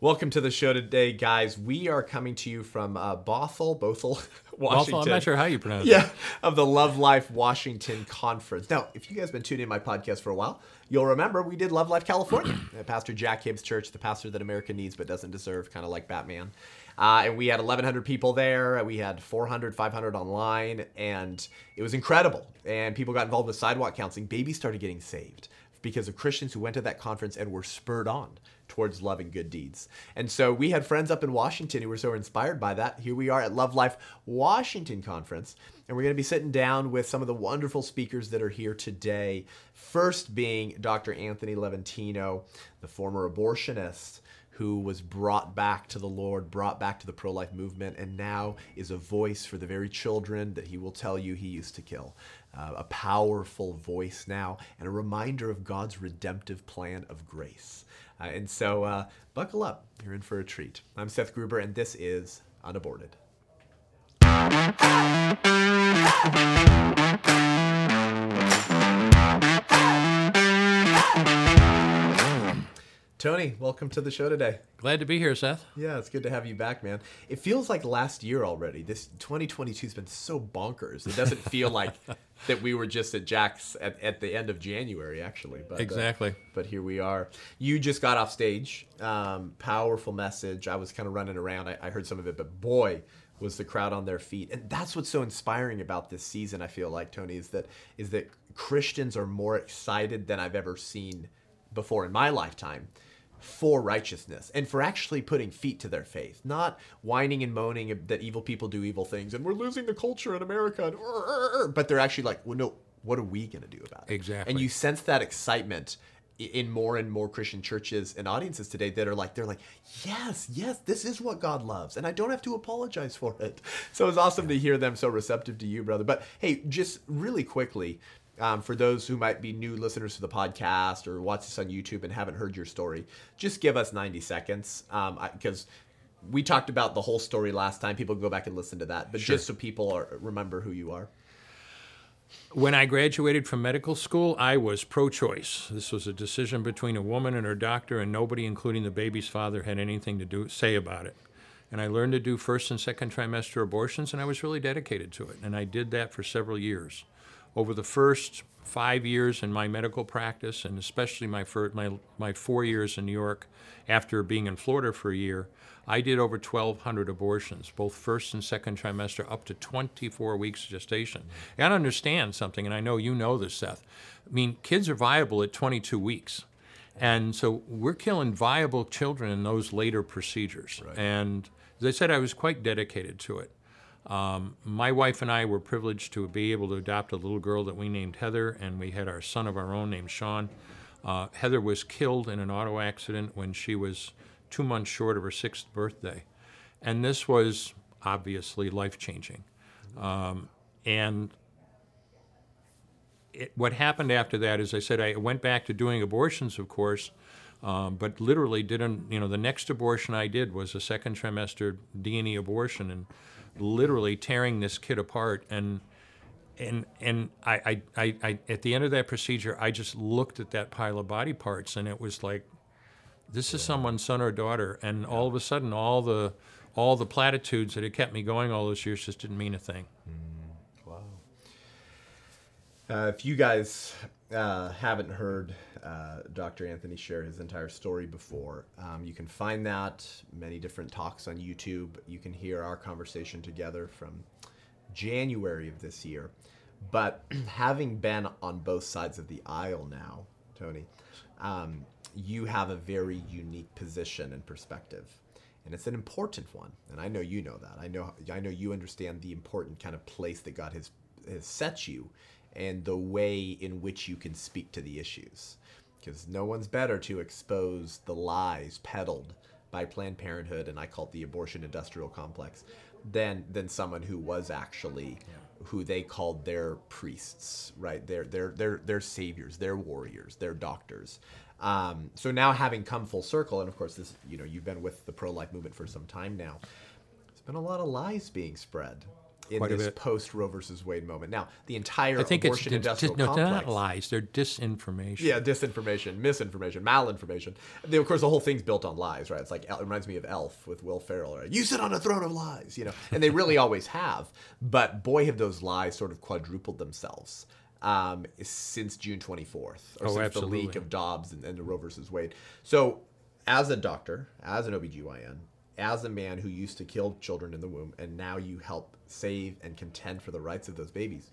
Welcome to the show today, guys. We are coming to you from uh, Bothell, Bothell, Washington. Bothell, I'm not sure how you pronounce yeah, it. of the Love Life Washington Conference. Now, if you guys have been tuning in my podcast for a while, you'll remember we did Love Life California. Pastor Jack Hibbs Church, the pastor that America needs but doesn't deserve, kind of like Batman. Uh, and we had 1,100 people there. We had 400, 500 online, and it was incredible. And people got involved with sidewalk counseling. Babies started getting saved because of Christians who went to that conference and were spurred on towards love and good deeds. And so we had friends up in Washington who were so inspired by that. Here we are at Love Life Washington Conference, and we're going to be sitting down with some of the wonderful speakers that are here today. First being Dr. Anthony Levatino, the former abortionist who was brought back to the Lord, brought back to the pro life movement, and now is a voice for the very children that he will tell you he used to kill. Uh, a powerful voice now, and a reminder of God's redemptive plan of grace. Uh, and so, uh, buckle up. You're in for a treat. I'm Seth Gruber, and this is Unaborted. Tony, welcome to the show today. Glad to be here, Seth. Yeah, it's good to have you back, man. It feels like last year already. This 2022 has been so bonkers. It doesn't feel like that we were just at Jack's at, at the end of January, actually. But, uh, Exactly. but here we are. You just got off stage. Um, powerful message. I was kind of running around. I, I heard some of it, but boy, was the crowd on their feet. And that's what's so inspiring about this season. I feel like Tony is that is that Christians are more excited than I've ever seen before in my lifetime for righteousness and for actually putting feet to their faith, not whining and moaning that evil people do evil things and we're losing the culture in America. And, but they're actually like, well, no, what are we going to do about it? Exactly. And you sense that excitement in more and more Christian churches and audiences today that are like, they're like, yes, yes, this is what God loves. And I don't have to apologize for it. So it's awesome to hear them so receptive to you, brother. But hey, just really quickly, um, for those who might be new listeners to the podcast or watch this on YouTube and haven't heard your story, just give us 90 seconds because we talked about the whole story last time. People can go back and listen to that, but just so people are, remember who you are. When I graduated from medical school, I was pro choice. This was a decision between a woman and her doctor, and nobody, including the baby's father, had anything to do say about it. And I learned to do first and second trimester abortions, and I was really dedicated to it. And I did that for several years. Over the first five years in my medical practice, and especially my, my, my four years in New York after being in Florida for a year, I did over 1,200 abortions, both first and second trimester, up to 24 weeks gestation. You gotta understand something, and I know you know this, Seth. I mean, kids are viable at 22 weeks. And so we're killing viable children in those later procedures. And as I said, I was quite dedicated to it. Um, my wife and I were privileged to be able to adopt a little girl that we named Heather, and we had our son of our own named Sean. Uh, Heather was killed in an auto accident when she was two months short of her sixth birthday. And this was obviously life changing. Um, and it, what happened after that is I said I went back to doing abortions, of course, um, but literally didn't. You know, the next abortion I did was a second trimester D and E abortion, and literally tearing this kid apart. And and and I, I, I, I at the end of that procedure, I just looked at that pile of body parts, and it was like, this is someone's son or daughter. And all of a sudden, all the all the platitudes that had kept me going all those years just didn't mean a thing. Wow. Uh, if you guys uh, haven't heard uh, Dr. Anthony share his entire story before, um, you can find that many different talks on YouTube. You can hear our conversation together from January of this year. But having been on both sides of the aisle now, Tony, um, you have a very unique position and perspective and it's an important one and i know you know that i know i know you understand the important kind of place that god has has set you and the way in which you can speak to the issues. Because no one's better to expose the lies peddled by planned parenthood and i call it the abortion industrial complex than than someone who was actually who they called their priests right? Their their their their saviors their warriors their doctors. Um, so now having come full circle, and of course, this you know you've been with the pro life movement for some time now. There's been a lot of lies being spread, in Quite this post Roe versus Wade moment. Now, the entire I think it's abortion dis- industrial no, they're complex. not lies. They're disinformation. Yeah, disinformation, misinformation, malinformation. They, of course, the whole thing's built on lies, right? It's like it reminds me of Elf with Will Ferrell. Right? You sit on a throne of lies, you know, and they really always have. But boy, have those lies sort of quadrupled themselves um, since June 24th, or Oh, since the leak of Dobbs and, and the Roe versus Wade. So, as a doctor, as an OBGYN, as a man who used to kill children in the womb, and now you help save and contend for the rights of those babies.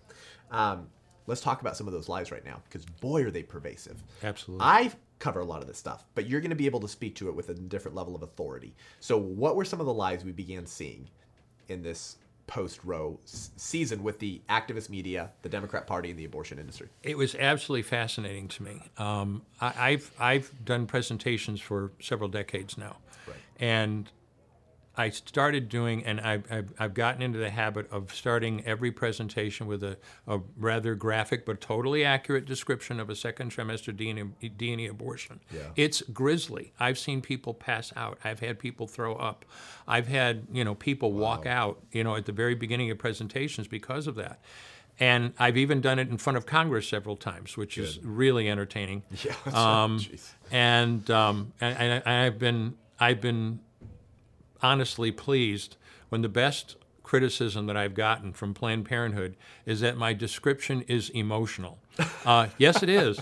Um, let's talk about some of those lies right now, because boy, are they pervasive. Absolutely. I cover a lot of this stuff, but you're going to be able to speak to it with a different level of authority. So, what were some of the lies we began seeing in this post Roe season with the activist media, the Democrat Party, and the abortion industry? It was absolutely fascinating to me. Um, I, I've I've done presentations for several decades now, Right. and I started doing, and I've, I've, I've gotten into the habit of starting every presentation with a, a rather graphic but totally accurate description of a second trimester DNA, DNA abortion. Yeah. It's grisly. I've seen people pass out. I've had people throw up. I've had you know people walk out. You know at the very beginning of presentations because of that. And I've even done it in front of Congress several times, which is really entertaining. Yeah. Um, and, um, and, and I- I've been I've been honestly pleased when the best criticism that I've gotten from Planned Parenthood is that my description is emotional. Uh, yes, it is.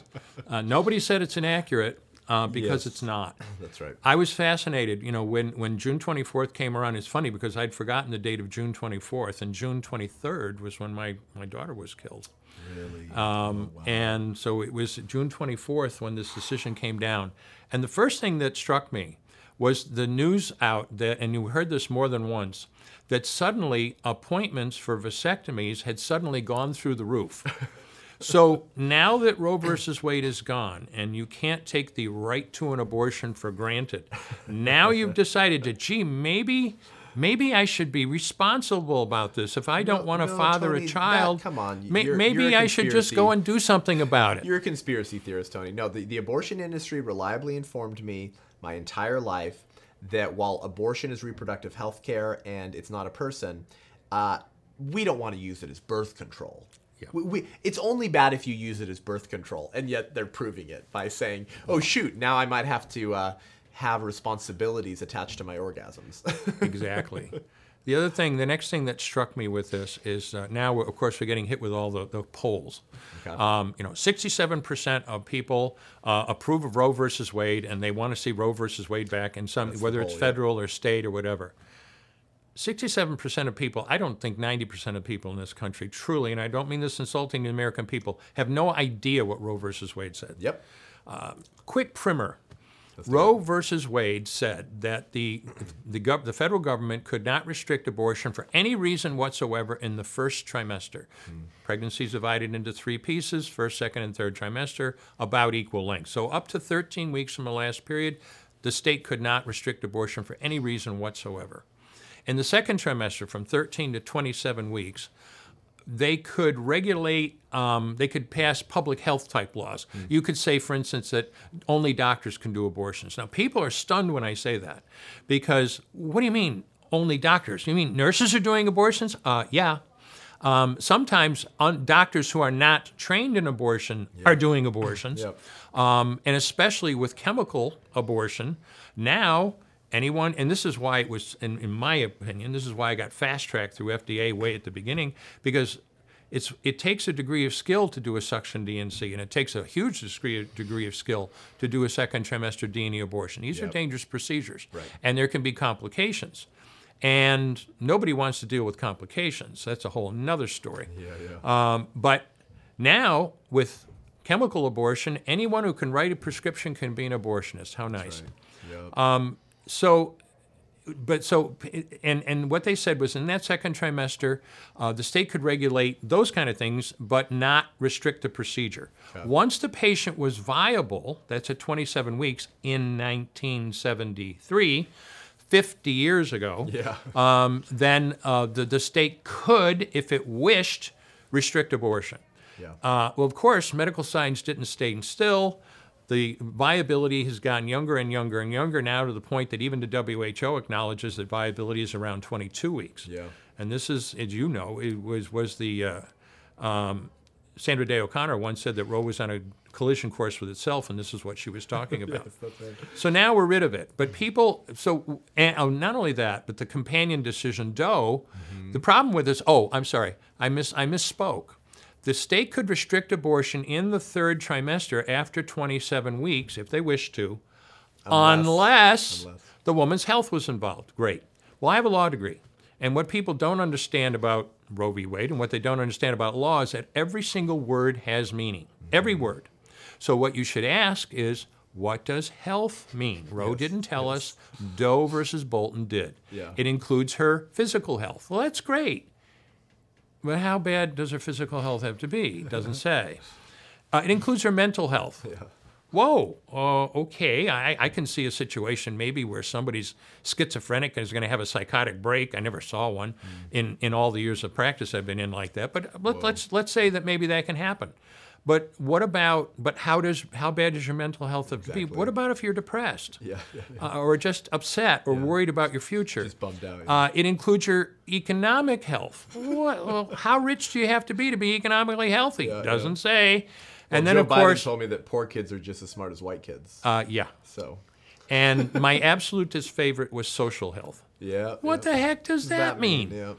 Uh, nobody said it's inaccurate uh, because Yes. it's not. That's right. I was fascinated. You know, when, when June 24th came around, it's funny because I'd forgotten the date of June 24th, and June 23rd was when my, my daughter was killed. Really? Um, And so it was June 24th when this decision came down. And the first thing that struck me was the news out that, and you heard this more than once, that suddenly appointments for vasectomies had suddenly gone through the roof. So now that Roe versus Wade is gone and you can't take the right to an abortion for granted, now you've decided to, gee, maybe. Maybe I should be responsible about this. If I don't No, want to no, father Tony, a that- child, come on, you're- maybe you're I should just go and do something about it. You're a conspiracy theorist, Tony. No, the, the abortion industry reliably informed me my entire life that while abortion is reproductive health care and it's not a person, uh, we don't want to use it as birth control. Yeah. We, we, it's only bad if you use it as birth control, and yet they're proving it by saying, "Oh shoot, now I might have to uh, have responsibilities attached to my orgasms." exactly. The other thing, the next thing that struck me with this is uh, now, of course, we're getting hit with all the, the polls. Okay. Um, you know, 67% of people uh, approve of Roe versus Wade, and they want to see Roe versus Wade back in some, That's the whether it's poll, yeah. federal or state or whatever. 67% of people, I don't think 90% of people in this country truly, and I don't mean this insulting to the American people, have no idea what Roe versus Wade said. yep. Quick primer. Roe versus Wade said that the the, gov- the federal government could not restrict abortion for any reason whatsoever in the first trimester. Hmm. Pregnancy is divided into three pieces: first, second, and third trimester, about equal length. So up to 13 weeks from the last period, the state could not restrict abortion for any reason whatsoever. In the second trimester, from 13 to 27 weeks, they could regulate, um, they could pass public health type laws. You could say, for instance, that only doctors can do abortions. Now, people are stunned when I say that because what do you mean, only doctors? You mean nurses are doing abortions? Uh, yeah. Um, sometimes un- doctors who are not trained in abortion are doing abortions. Yep. Um, and especially with chemical abortion, now anyone, and this is why it was, in, in my opinion, this is why I got fast tracked through FDA way at the beginning, because it's, it takes a degree of skill to do a suction DNC, and it takes a huge degree, degree of skill to do a second trimester DNA abortion. These are dangerous procedures, Right. and there can be complications. And nobody wants to deal with complications. That's a whole nother story. Yeah, yeah. Um, but now, with chemical abortion, anyone who can write a prescription can be an abortionist. How nice. Yep. Um, so, but so, and, and what they said was in that second trimester, uh, the state could regulate those kind of things, but not restrict the procedure. Once the patient was viable, that's at 27 weeks in 1973, 50 years ago, Yeah. um, then uh, the, the state could, if it wished, restrict abortion. Yeah. Uh, well, of course, medical science didn't stay still. The viability has gotten younger and younger and younger now to the point that even the WHO acknowledges that viability is around 22 weeks. Yeah. and this is, as you know, it was was the uh, um, Sandra Day O'Connor once said that Roe was on a collision course with itself, and this is what she was talking about. So now we're rid of it. But people, so and, oh, not only that, but the companion decision Doe. The problem with this, oh, I'm sorry, I miss I misspoke. The state could restrict abortion in the third trimester after 27 weeks if they wish to, unless, unless. the woman's health was involved. Great. Well, I have a law degree. And what people don't understand about Roe v. Wade and what they don't understand about law is that every single word has meaning. Every mm-hmm. word. So what you should ask is, what does health mean? Roe didn't tell us. Doe versus Bolton did. Yeah. It includes her physical health. Well, that's great. But how bad does her physical health have to be? It doesn't say. Uh, it includes her mental health. Whoa, uh, okay. I, I can see a situation maybe where somebody's schizophrenic and is going to have a psychotic break. I never saw one in, in all the years of practice I've been in like that. But let, let's let's say that maybe that can happen. But what about? But how does how bad does your mental health to be? Exactly. What about if you're depressed? Yeah, yeah, Uh, or just upset or worried about your future? Just bummed out. Uh, it includes your economic health. What, well, how rich do you have to be to be economically healthy? Doesn't say. and Well, then Joe of Biden course, told me that poor kids are just as smart as white kids. uh, yeah. so, And my absolutist favorite was social health. yeah. What the heck does that, mean? Yeah.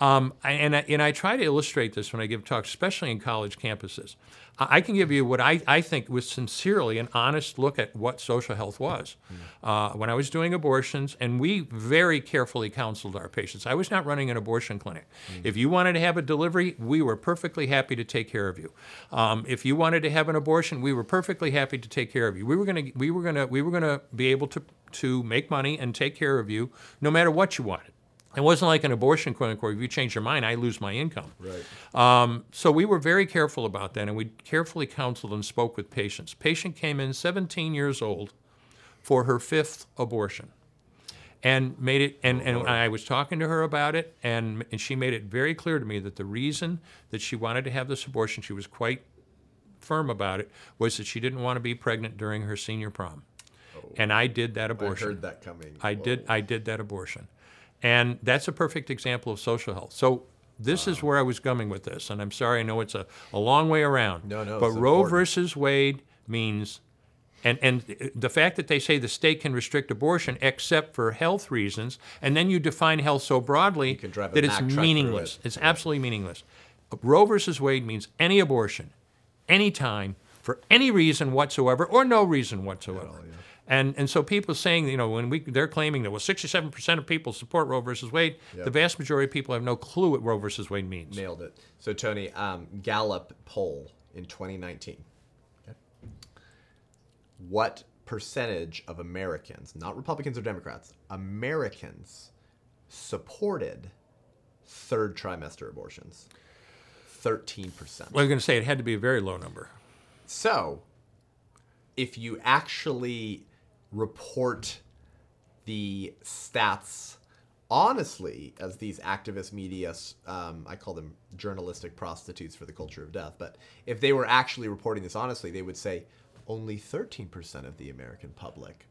Um, and, I, and I try to illustrate this when I give talks, especially in college campuses. I, can give you what I, I think was sincerely an honest look at what social health was. Uh, when I was doing abortions, and we very carefully counseled our patients. I was not running an abortion clinic. If you wanted to have a delivery, we were perfectly happy to take care of you. Um, if you wanted to have an abortion, we were perfectly happy to take care of you. We were going to we were to we were going to be able to to make money and take care of you no matter what you wanted. It wasn't like an abortion clinic where if you change your mind, I lose my income. Right. Um, so we were very careful about that, and we carefully counseled and spoke with patients. Patient came in 17 years old for her fifth abortion, and made it. And, and I was talking to her about it, and, and she made it very clear to me that the reason that she wanted to have this abortion, she was quite firm about it, was that she didn't want to be pregnant during her senior prom. Oh. And I did that abortion. I heard that coming. I Whoa. did I did that abortion. And that's a perfect example of social health. So this is where I was coming with this, and I'm sorry, I know it's a, a long way around. No, no, But Roe important. versus Wade means, and and the fact that they say the state can restrict abortion except for health reasons, and then you define health so broadly that it's Mack truck through meaningless. it. It's absolutely meaningless. Roe versus Wade means any abortion, anytime, for any reason whatsoever, or no reason whatsoever. And and so people saying, you know, when we they're claiming that well, 67% of people support Roe versus Wade, Yep. the vast majority of people have no clue what Roe versus Wade means. Nailed it. So, Tony, um, Gallup poll in 2019. Okay. What percentage of Americans, not Republicans or Democrats, Americans supported third trimester abortions? 13%. Well, I was going to say it had to be a very low number. So, if you actually report the stats honestly, as these activist media, um, I call them journalistic prostitutes for the culture of death, but if they were actually reporting this honestly, they would say only 13% of the American public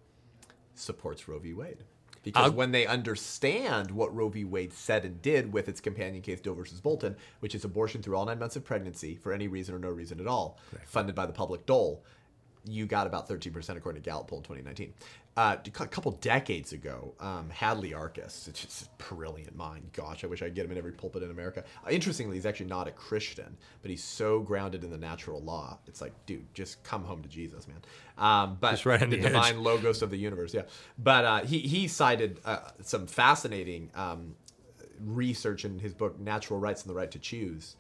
supports Roe v. Wade. Because I'll- when they understand what Roe v. Wade said and did with its companion case, Doe versus Bolton, which is abortion through all nine months of pregnancy for any reason or no reason at all, funded by the public dole, you got about 13% according to Gallup poll in 2019. Uh, a couple decades ago, um, Hadley Arkes, it's just a brilliant mind. Gosh, I wish I'd get him in every pulpit in America. Uh, interestingly, he's actually not a Christian, but he's so grounded in the natural law. It's like, dude, just come home to Jesus, man. Um, but Just right on the the divine logos of the universe, yeah. But uh, he he cited uh, some fascinating um, research in his book Natural Rights and the Right to Choose.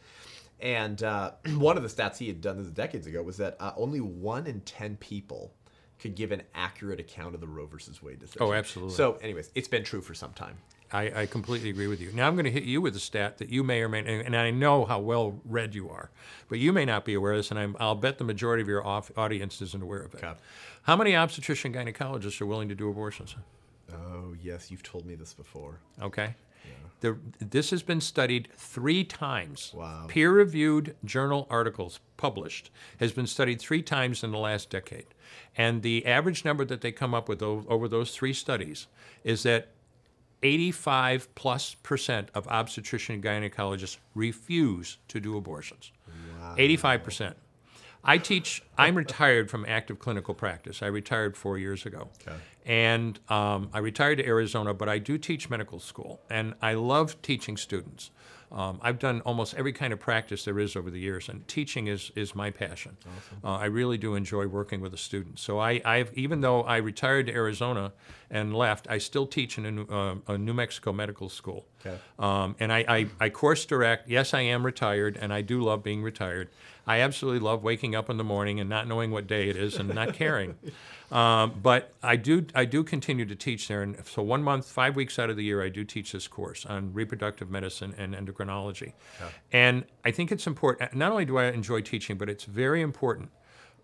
And uh, one of the stats he had done this decades ago was that uh, only one in 10 people could give an accurate account of the Roe versus Wade decision. Oh, absolutely. So, anyways, it's been true for some time. I, I completely agree with you. Now I'm going to hit you with a stat that you may or may, not and I know how well read you are, but you may not be aware of this, and I'm, I'll bet the majority of your off, audience isn't aware of it. Okay. How many obstetrician gynecologists are willing to do abortions? Oh, yes, you've told me this before. Okay. The, this has been studied three times. Wow. Peer-reviewed journal articles published has been studied three times in the last decade, and the average number that they come up with over those three studies is that 85 plus percent of obstetrician and gynecologists refuse to do abortions. Wow. 85 percent. I teach. I'm retired from active clinical practice. I retired four years ago, Okay. and um, I retired to Arizona. But I do teach medical school, and I love teaching students. Um, I've done almost every kind of practice there is over the years, and teaching is is my passion. Uh, I really do enjoy working with the students. So I, I've even though I retired to Arizona and left, I still teach in a New, uh, a New Mexico medical school. Okay. Um, and I, I, I course direct. Yes, I am retired, and I do love being retired. I absolutely love waking up in the morning and not knowing what day it is and not caring. Um, but I do I do continue to teach there, and so one month, five weeks out of the year, I do teach this course on reproductive medicine and endocrinology. And I think it's important. Not only do I enjoy teaching, but it's very important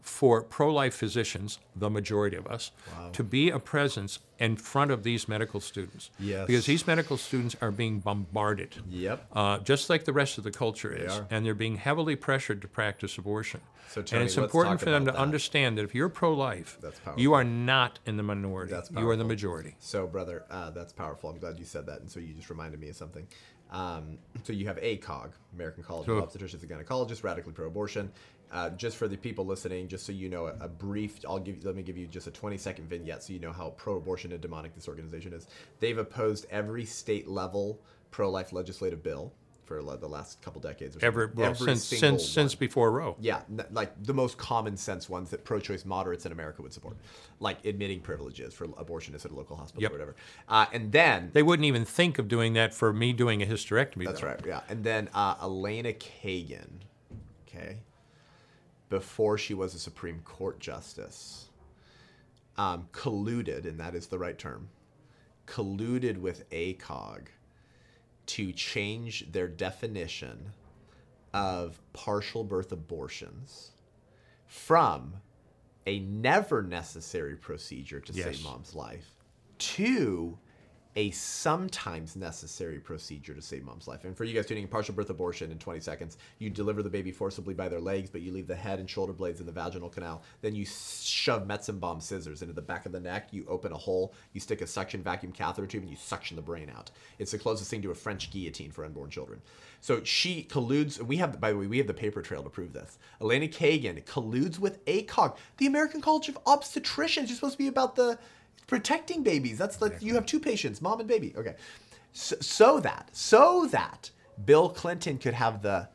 for pro-life physicians, the majority of us, to be a presence in front of these medical students. Yes. Because these medical students are being bombarded. Yep. Uh, just like the rest of the culture is, are. and they're being heavily pressured to practice abortion. So, and it's important for them to that. understand that if you're pro-life, That's you are not in the minority. That's you are the majority. So, brother, uh, that's powerful. I'm glad you said that. And so you just reminded me of something. Um, so you have ACOG, American College So- of Obstetricians and Gynecologists, radically pro-abortion. Uh, just for the people listening, just so you know, a, a brief. I'll give. Let me give you just a 20-second vignette, so you know how pro-abortion and demonic this organization is. They've opposed every state-level pro-life legislative bill for the last couple decades. Or something. Ever well, Every since since since before Roe. Yeah, n- like the most common sense ones that pro-choice moderates in America would support, like admitting privileges for abortionists at a local hospital Yep. or whatever. Uh, and then They wouldn't even think of doing that for me doing a hysterectomy. that's though. right, yeah. And then uh, Elena Kagan, okay, before she was a Supreme Court justice, um, colluded, and that is the right term, colluded with ACOG to change their definition of partial birth abortions from a never necessary procedure to Yes. save mom's life to a sometimes necessary procedure to save mom's life. And for you guys tuning in, partial birth abortion in 20 seconds, you deliver the baby forcibly by their legs, but you leave the head and shoulder blades in the vaginal canal. Then you shove Metzenbaum scissors into the back of the neck. You open a hole, you stick a suction vacuum catheter tube, and you suction the brain out. It's the closest thing to a French guillotine for unborn children. So she colludes. We have, by the way, we have the paper trail to prove this. Elena Kagan colludes with ACOG, the American College of Obstetricians. You're supposed to be about the protecting babies. That's like you have two patients, mom and baby. Okay, so, so that so that Bill Clinton could have the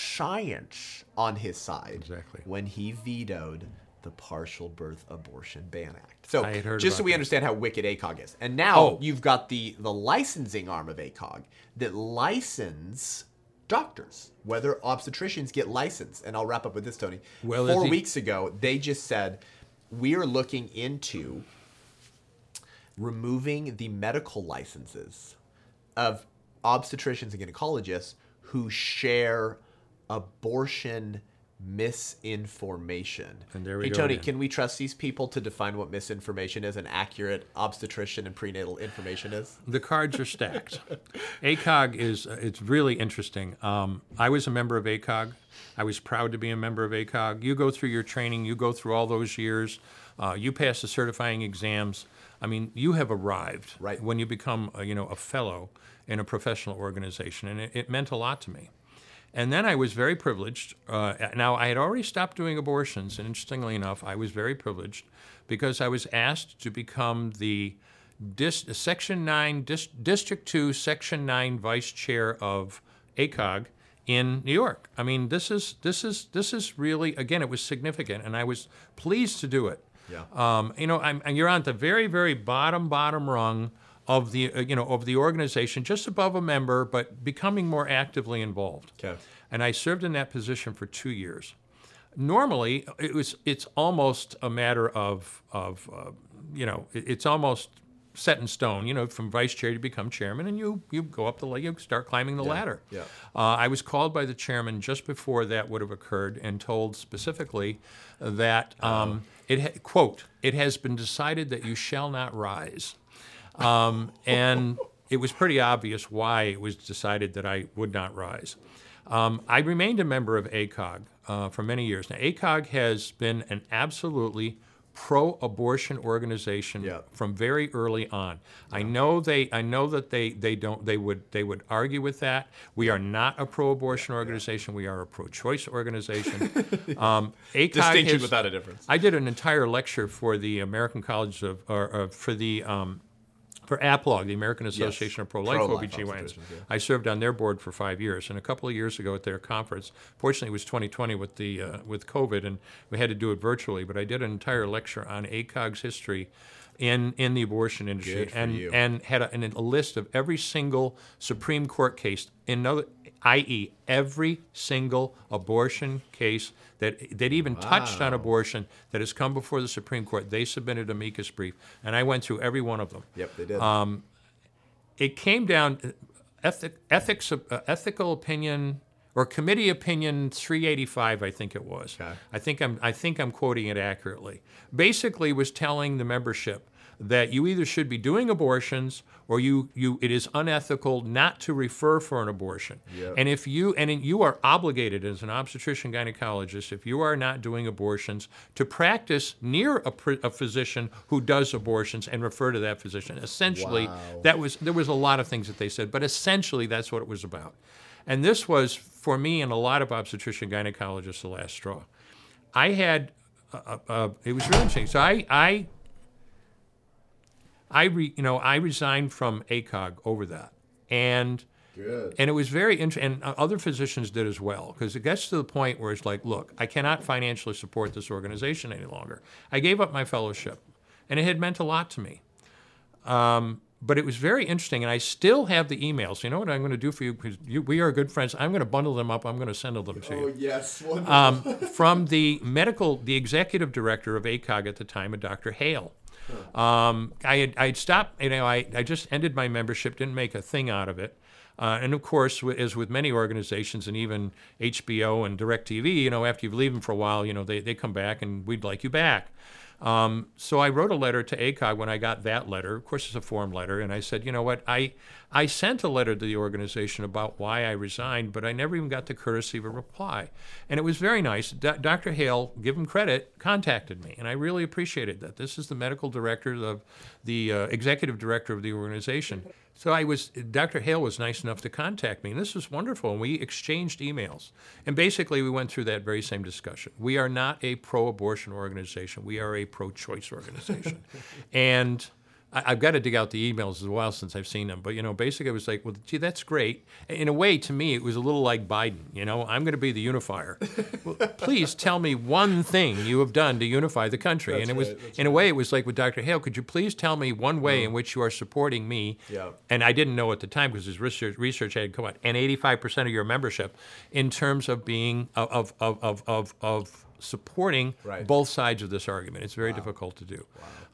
science on his side Exactly. when he vetoed the Partial Birth Abortion Ban Act. So I had heard just so we that. understand how wicked ACOG is, and now Oh. you've got the the licensing arm of ACOG that license doctors, whether obstetricians get licensed. And I'll wrap up with this, Tony. Well, Four weeks ago, they just said we are looking into removing the medical licenses of obstetricians and gynecologists who share abortion misinformation. And there we hey, go Tony, again. can we trust these people to define what misinformation is and accurate obstetrician and prenatal information is? The cards are stacked. ACOG is it's really interesting. Um, I was a member of ACOG. I was proud to be a member of ACOG. You go through your training. You go through all those years. Uh, you pass the certifying exams. I mean, you have arrived Right. when you become, a, you know, a fellow in a professional organization, and it, it meant a lot to me. And then I was very privileged. Uh, now, I had already stopped doing abortions, and interestingly enough, I was very privileged because I was asked to become the dis- Section 9, dis- District 2, Section 9 Vice Chair of ACOG in New York. I mean, this is, this is, this is really, again, it was significant, and I was pleased to do it. Yeah. Um, you know, I'm, and you're on the very, very bottom, bottom rung of the, uh, you know, of the organization, just above a member, but becoming more actively involved. Okay. And I served in that position for two years. Normally, it was, it's almost a matter of, of uh, you know, it- it's almost set in stone. You know, from vice chair you become chairman, and you you go up the you start climbing the ladder. yeah. Uh, I was called by the chairman just before that would have occurred and told specifically that um, it ha- quote it has been decided that you shall not rise, um, and it was pretty obvious why it was decided that I would not rise. Um, I remained a member of ACOG uh, for many years. Now, ACOG has been an absolutely pro-abortion organization Yeah. from very early on. I know they I know that they they don't they would they would argue with that. We are not a pro-abortion organization. We are a pro-choice organization. um, Distinction has- without a difference. I did an entire lecture for the American College of, or, or for the, um, for APLOG, the American Association of Pro-Life Pro-life OBGYNs. yeah. I served on their board for five years, and a couple of years ago at their conference, fortunately it was 2020 with the uh, with COVID, and we had to do it virtually. But I did an entire lecture on ACOG's history in in the abortion industry, and you. and had a, and a list of every single Supreme Court case, in other, i.e., every single abortion case that that even touched on abortion that has come before the Supreme Court. They submitted amicus brief, and I went through every one of them. Yep, they did. Um, It came down ethic, ethics, uh, ethical opinion or committee opinion 385, I think it was. Okay. I think I'm I think I'm quoting it accurately. Basically, was telling the membership that you either should be doing abortions or you you it is unethical not to refer for an abortion. Yep. And if you and you are obligated as an obstetrician gynecologist if you are not doing abortions to practice near a, a physician who does abortions and refer to that physician. Essentially, Wow. that was there was a lot of things that they said, but essentially that's what it was about. And this was for me and a lot of obstetrician gynecologists the last straw. I had uh, uh, uh, it was really interesting. So I I I re, you know I resigned from ACOG over that, and Good. and it was very interesting. And uh, other physicians did as well because it gets to the point where it's like, look, I cannot financially support this organization any longer. I gave up my fellowship, and it had meant a lot to me. Um, but it was very interesting, and I still have the emails. You know what I'm going to do for you because you, we are good friends. I'm going to bundle them up. I'm going to send them to you Oh yes, um, from the medical, the executive director of ACOG at the time, a Dr. Hale. Um, I had I stopped, you know, I, I just ended my membership, didn't make a thing out of it. Uh, and of course, as with many organizations and even HBO and DirecTV, you know, after you leave them for a while, you know, they, they come back and we'd like you back. Um, so I wrote a letter to ACOG when I got that letter. Of course, it's a form letter, and I said, you know what, I I sent a letter to the organization about why I resigned, but I never even got the courtesy of a reply. And it was very nice. Dr. Hale, give him credit, contacted me, and I really appreciated that. This is the medical director of the uh, executive director of the organization. So I was Dr. Hale was nice enough to contact me, and this was wonderful. And we exchanged emails, and basically we went through that very same discussion. We are not a pro-abortion organization; we are a pro-choice organization, and. I- I've got to dig out the emails. as well since I've seen them, but you know, basically, it was like, well, gee, that's great. In a way, to me, it was a little like Biden. You know, I'm going to be the unifier. well, please tell me one thing you have done to unify the country. That's and it was, right, that's in a way, it was like with Dr. Hale. Could you please tell me one way in which you are supporting me? Yeah. And I didn't know at the time because his research, research had come out, and 85% of your membership, in terms of being of of of of, of supporting Right. both sides of this argument. It's very difficult to do.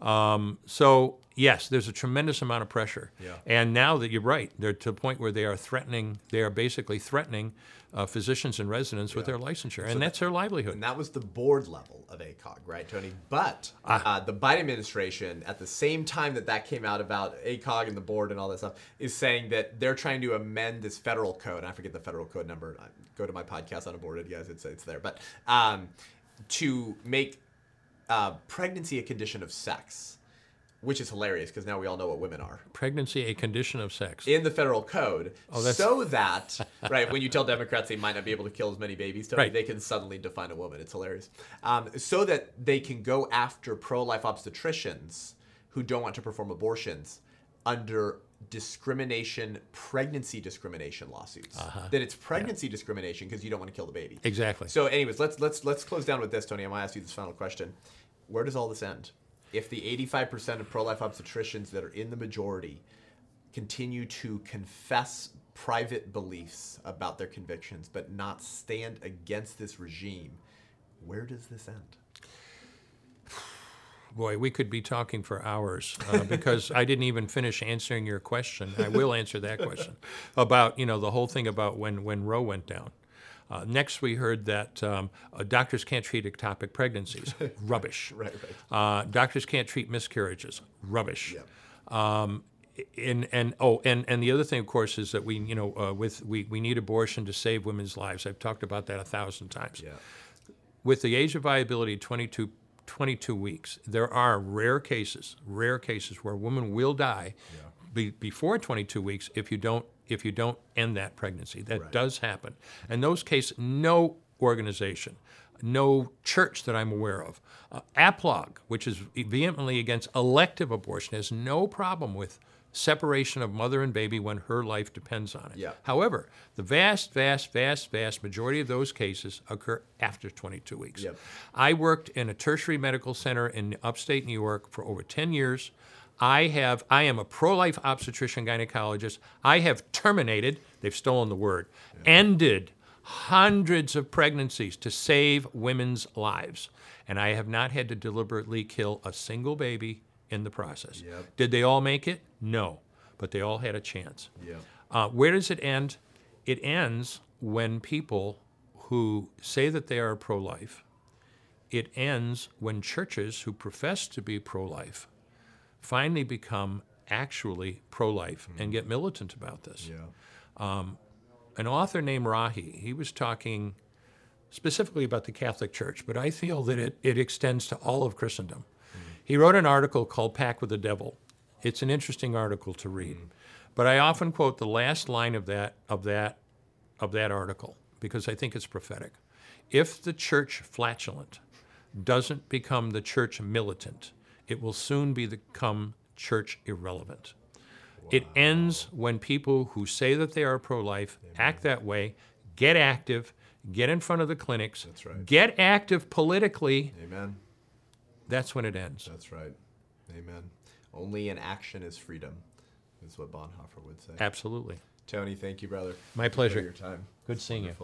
Um, so yes, there's a tremendous amount of pressure. Yeah. And now that you're right, they're to the point where they are threatening. They are basically threatening uh, physicians and residents with their licensure, and that's their livelihood. And that was the board level of ACOG, right, Tony? But Ah. uh, the Biden administration, at the same time that that came out about ACOG and the board and all that stuff, is saying that they're trying to amend this federal code. I forget the federal code number. I, go to my podcast unaborted, guys. It's it's there. But um, to make uh, pregnancy a condition of sex, which is hilarious because now we all know what women are. Pregnancy a condition of sex. in the federal code Oh, so that right when you tell democrats they might not be able to kill as many babies Tony, Right. they can suddenly define a woman. It's hilarious. Um, so that they can go after pro-life obstetricians who don't want to perform abortions under discrimination pregnancy discrimination lawsuits. That it's pregnancy discrimination because you don't want to kill the baby. Uh-huh. Exactly. so anyways let's let's let's close down with this tony. I'm going to ask you this final question. Where does all this end if the 85% of pro-life obstetricians that are in the majority continue to confess private beliefs about their convictions but not stand against this regime, where does this end? Boy, we could be talking for hours uh, because I didn't even finish answering your question. I will answer that question about you know the whole thing about when when Roe went down. Uh, next, we heard that um, uh, doctors can't treat ectopic pregnancies. Rubbish. Right, right. Uh, doctors can't treat miscarriages. Rubbish. Um, and and oh and and the other thing, of course, is that we you know uh, with we we need abortion to save women's lives. I've talked about that a thousand times Yeah. with the age of viability 22 22 weeks. There are rare cases, rare cases where a woman will die be, before 22 weeks if you don't if you don't end that pregnancy. That does happen. And those cases, no organization, no church that I'm aware of, uh, APLOG, which is vehemently against elective abortion, has no problem with separation of mother and baby when her life depends on it. Yeah. However, the vast, vast, vast, vast majority of those cases occur after 22 weeks. Yep. I worked in a tertiary medical center in upstate New York for over 10 years. I have I am a pro-life obstetrician gynecologist. I have terminated, they've stolen the word, ended hundreds of pregnancies to save women's lives. And I have not had to deliberately kill a single baby in the process. Yep. Did they all make it? No. But they all had a chance. Yeah. Uh, where does it end? It ends when people who say that they are pro life, it ends when churches who profess to be pro life finally become actually pro life and mm-hmm. get militant about this. Yeah. Um, an author named Rahi, he was talking specifically about the Catholic Church, but I feel that it, it extends to all of Christendom. Mm-hmm. He wrote an article called Pact with the Devil. It's an interesting article to read. Mm-hmm. But I often quote the last line of that of that of that article because I think it's prophetic. If the church flatulent doesn't become the church militant, it will soon become church irrelevant. It ends when people who say that they are pro life act that way, get active, get in front of the clinics, That's right. get active politically. Amen. That's when it ends. That's right. Amen. Only in action is freedom, is what Bonhoeffer would say. Absolutely. Tony, thank you, brother. My pleasure. your time. Good seeing you.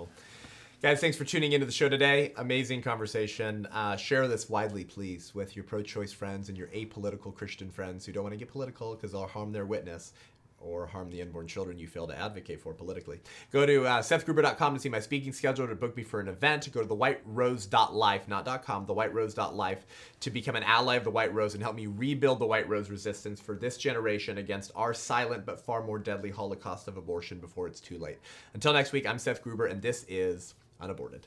Guys, thanks for tuning into the show today. Amazing conversation. Uh, share this widely, please, with your pro choice friends and your apolitical Christian friends who don't want to get political because they'll harm their witness or harm the unborn children you fail to advocate for politically. Go to uh, sethgruber.com to see my speaking schedule to book me for an event. Go to thewhiterose.life, not .com, thewhiterose.life to become an ally of the White Rose and help me rebuild the White Rose resistance for this generation against our silent but far more deadly holocaust of abortion before it's too late. Until next week, I'm Seth Gruber, and this is unaborted.